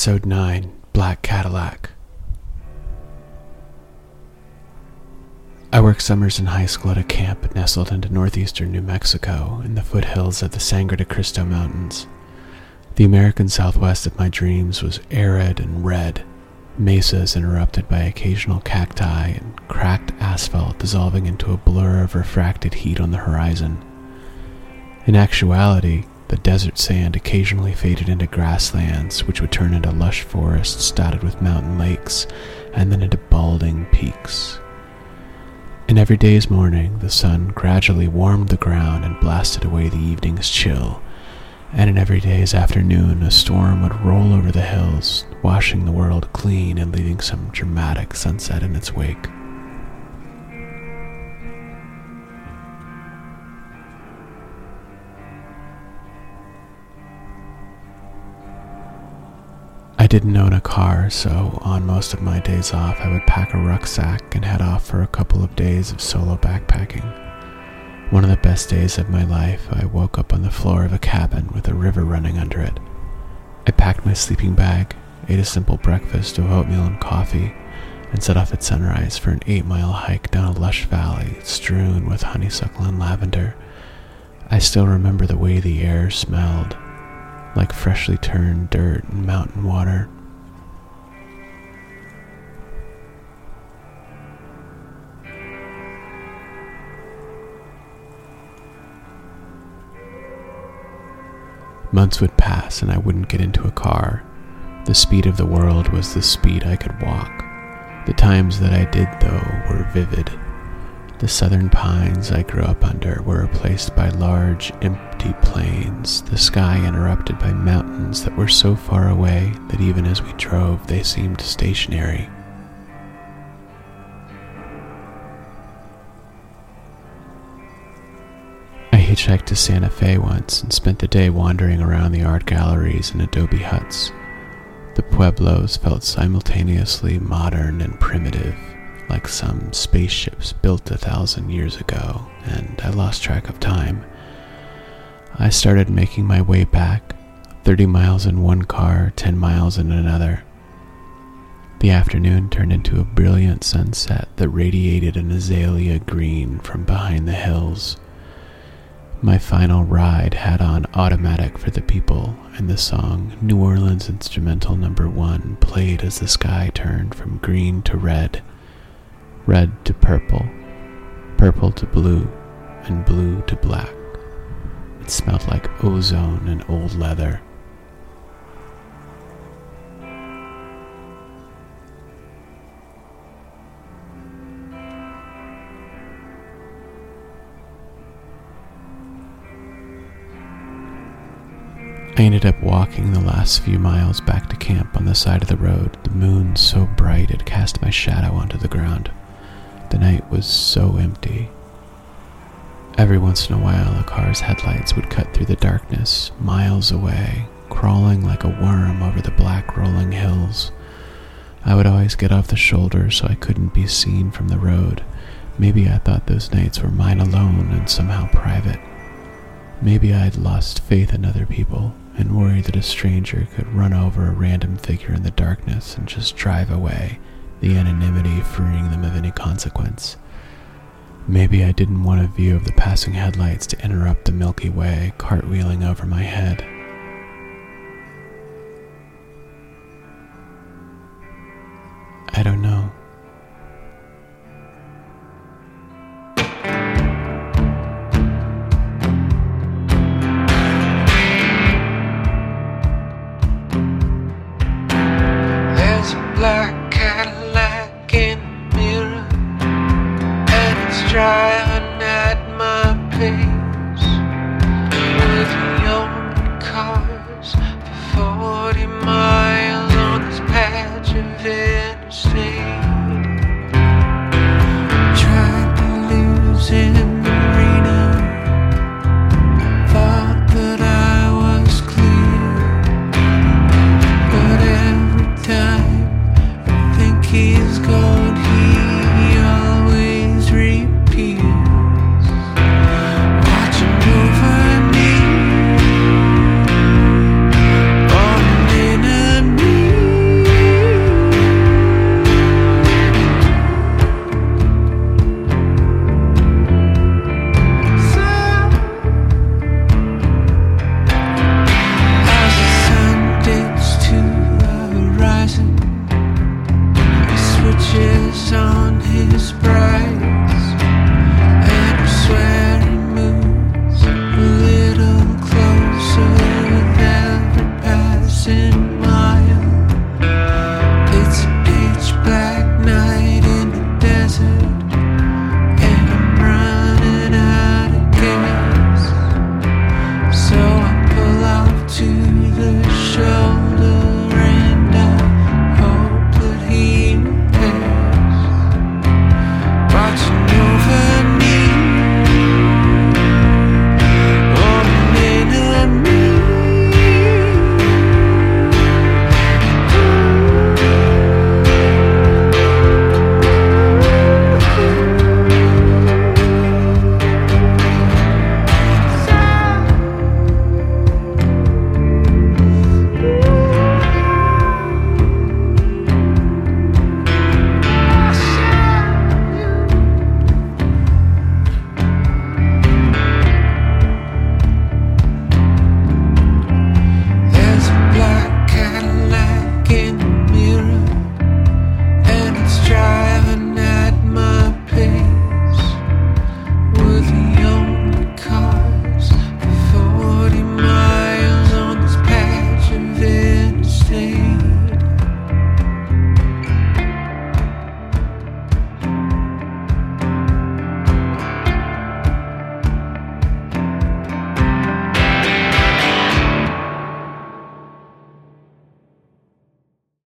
Episode 9 Black Cadillac. I worked summers in high school at a camp nestled into northeastern New Mexico in the foothills of the Sangre de Cristo Mountains. The American southwest of my dreams was arid and red, mesas interrupted by occasional cacti and cracked asphalt dissolving into a blur of refracted heat on the horizon. In actuality, the desert sand occasionally faded into grasslands, which would turn into lush forests dotted with mountain lakes, and then into balding peaks. In every day's morning, the sun gradually warmed the ground and blasted away the evening's chill, and in every day's afternoon, a storm would roll over the hills, washing the world clean and leaving some dramatic sunset in its wake. Didn't own a car, so on most of my days off, I would pack a rucksack and head off for a couple of days of solo backpacking. One of the best days of my life, I woke up on the floor of a cabin with a river running under it. I packed my sleeping bag, ate a simple breakfast of oatmeal and coffee, and set off at sunrise for an eight mile hike down a lush valley strewn with honeysuckle and lavender. I still remember the way the air smelled like freshly turned dirt and mountain water. Months would pass and I wouldn't get into a car. The speed of the world was the speed I could walk. The times that I did, though, were vivid. The southern pines I grew up under were replaced by large, empty plains, the sky interrupted by mountains that were so far away that even as we drove they seemed stationary. I hitchhiked to Santa Fe once and spent the day wandering around the art galleries and adobe huts. The pueblos felt simultaneously modern and primitive like some spaceships built a thousand years ago, and I lost track of time. I started making my way back, 30 miles in one car, 10 miles in another. The afternoon turned into a brilliant sunset that radiated an azalea green from behind the hills. My final ride had on automatic for the people, and the song New Orleans Instrumental Number One played as the sky turned from green to red red to purple, purple to blue, and blue to black. It smelled like ozone and old leather. I ended up walking the last few miles back to camp on the side of the road, the moon so bright it cast my shadow onto the ground. The night was so empty. Every once in a while, a car's headlights would cut through the darkness, miles away, crawling like a worm over the black rolling hills. I would always get off the shoulder so I couldn't be seen from the road. Maybe I thought those nights were mine alone and somehow private. Maybe I'd lost faith in other people and worried that a stranger could run over a random figure in the darkness and just drive away the anonymity freeing them of any consequence. Maybe I didn't want a view of the passing headlights to interrupt the Milky Way cartwheeling over my head. driving at my pace with your cars for 40 miles on this patch of interstate. Tried to lose in the thought that I was clear, but every time going.